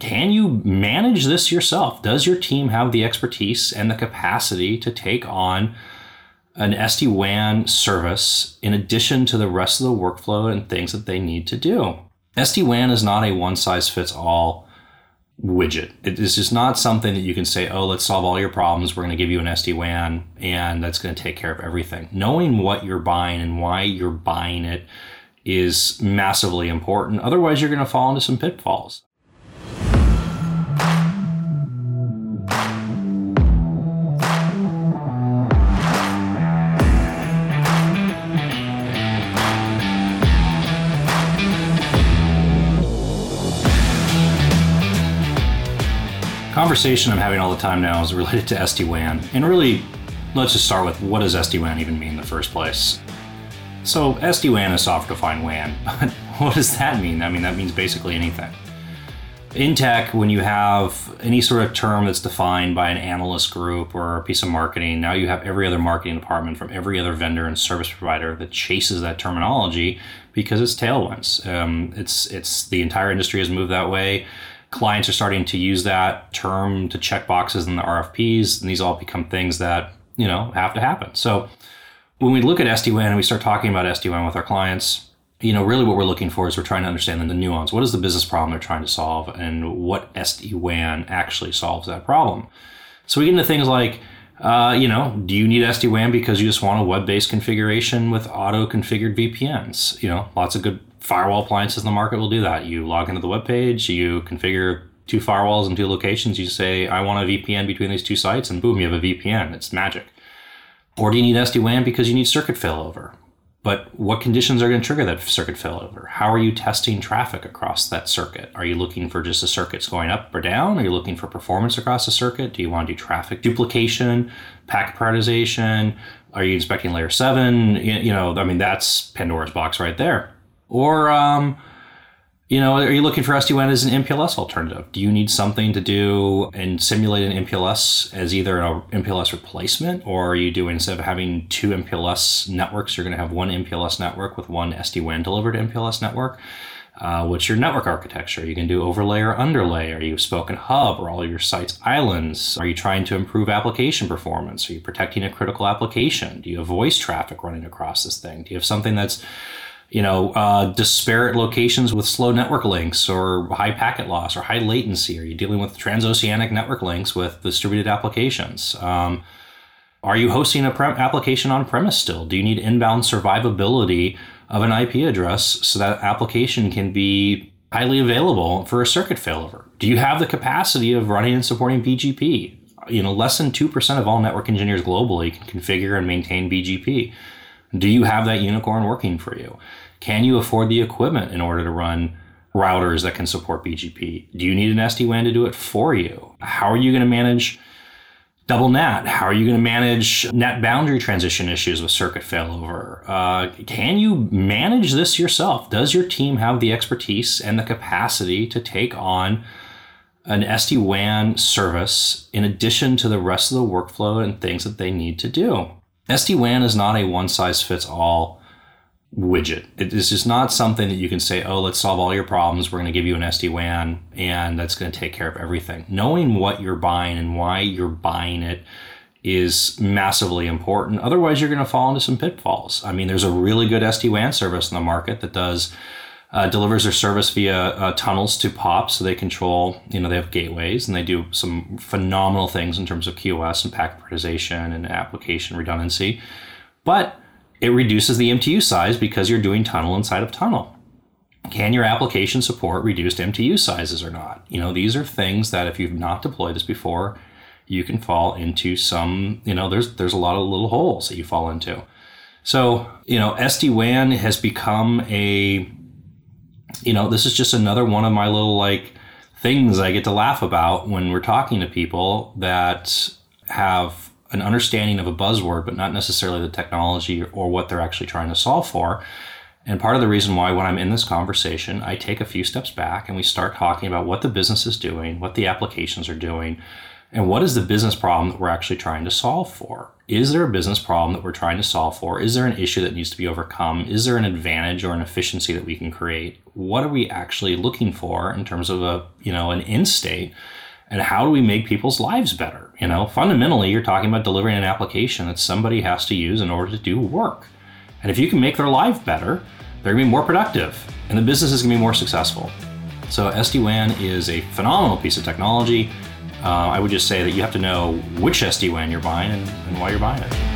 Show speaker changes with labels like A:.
A: can you manage this yourself? Does your team have the expertise and the capacity to take on an SD WAN service in addition to the rest of the workflow and things that they need to do? SD WAN is not a one size fits all widget. It is just not something that you can say, oh, let's solve all your problems. We're going to give you an SD WAN and that's going to take care of everything. Knowing what you're buying and why you're buying it is massively important. Otherwise, you're going to fall into some pitfalls. Conversation I'm having all the time now is related to SD WAN. And really, let's just start with what does SD WAN even mean in the first place? So, SD WAN is software defined WAN. But what does that mean? I mean, that means basically anything. In tech, when you have any sort of term that's defined by an analyst group or a piece of marketing, now you have every other marketing department from every other vendor and service provider that chases that terminology because it's tailwinds. Um, it's it's the entire industry has moved that way clients are starting to use that term to check boxes in the RFPs, and these all become things that you know have to happen. So when we look at SD-WAN and we start talking about SD-WAN with our clients, you know, really what we're looking for is we're trying to understand the nuance. What is the business problem they're trying to solve, and what SD-WAN actually solves that problem? So we get into things like, uh, you know, do you need SD-WAN because you just want a web-based configuration with auto-configured VPNs? You know, lots of good firewall appliances in the market will do that. You log into the web page, you configure two firewalls in two locations, you say, I want a VPN between these two sites, and boom, you have a VPN. It's magic. Or do you need SD WAN because you need circuit failover? But what conditions are going to trigger that circuit failover? How are you testing traffic across that circuit? Are you looking for just the circuits going up or down? Are you looking for performance across the circuit? Do you want to do traffic duplication, packet prioritization? Are you inspecting layer seven? You know, I mean, that's Pandora's box right there. Or, um, you know, are you looking for SD-WAN as an MPLS alternative? Do you need something to do and simulate an MPLS as either an MPLS replacement, or are you doing instead of having two MPLS networks, you're going to have one MPLS network with one SD-WAN delivered MPLS network? Uh, what's your network architecture? You can do overlay or underlay. Are you spoke-and-hub? Are all your sites islands? Are you trying to improve application performance? Are you protecting a critical application? Do you have voice traffic running across this thing? Do you have something that's you know, uh, disparate locations with slow network links or high packet loss or high latency? Are you dealing with transoceanic network links with distributed applications? Um, are you hosting a pre- application on premise still? Do you need inbound survivability of an IP address so that application can be highly available for a circuit failover? Do you have the capacity of running and supporting BGP? You know, less than 2% of all network engineers globally can configure and maintain BGP. Do you have that unicorn working for you? Can you afford the equipment in order to run routers that can support BGP? Do you need an SD WAN to do it for you? How are you going to manage double NAT? How are you going to manage net boundary transition issues with circuit failover? Uh, can you manage this yourself? Does your team have the expertise and the capacity to take on an SD WAN service in addition to the rest of the workflow and things that they need to do? SD WAN is not a one size fits all widget. It is just not something that you can say, oh, let's solve all your problems. We're going to give you an SD WAN and that's going to take care of everything. Knowing what you're buying and why you're buying it is massively important. Otherwise, you're going to fall into some pitfalls. I mean, there's a really good SD WAN service in the market that does. Uh, delivers their service via uh, tunnels to POP, so they control. You know, they have gateways and they do some phenomenal things in terms of QoS and packet prioritization and application redundancy. But it reduces the MTU size because you're doing tunnel inside of tunnel. Can your application support reduced MTU sizes or not? You know, these are things that if you've not deployed this before, you can fall into some, you know, there's there's a lot of little holes that you fall into. So, you know, SD-WAN has become a you know, this is just another one of my little like things I get to laugh about when we're talking to people that have an understanding of a buzzword, but not necessarily the technology or what they're actually trying to solve for. And part of the reason why, when I'm in this conversation, I take a few steps back and we start talking about what the business is doing, what the applications are doing, And what is the business problem that we're actually trying to solve for? Is there a business problem that we're trying to solve for? Is there an issue that needs to be overcome? Is there an advantage or an efficiency that we can create? What are we actually looking for in terms of a, you know, an end state? And how do we make people's lives better? You know, fundamentally, you're talking about delivering an application that somebody has to use in order to do work. And if you can make their life better, they're gonna be more productive and the business is gonna be more successful. So SD-WAN is a phenomenal piece of technology. Uh, I would just say that you have to know which SD-WAN you're buying and, and why you're buying it.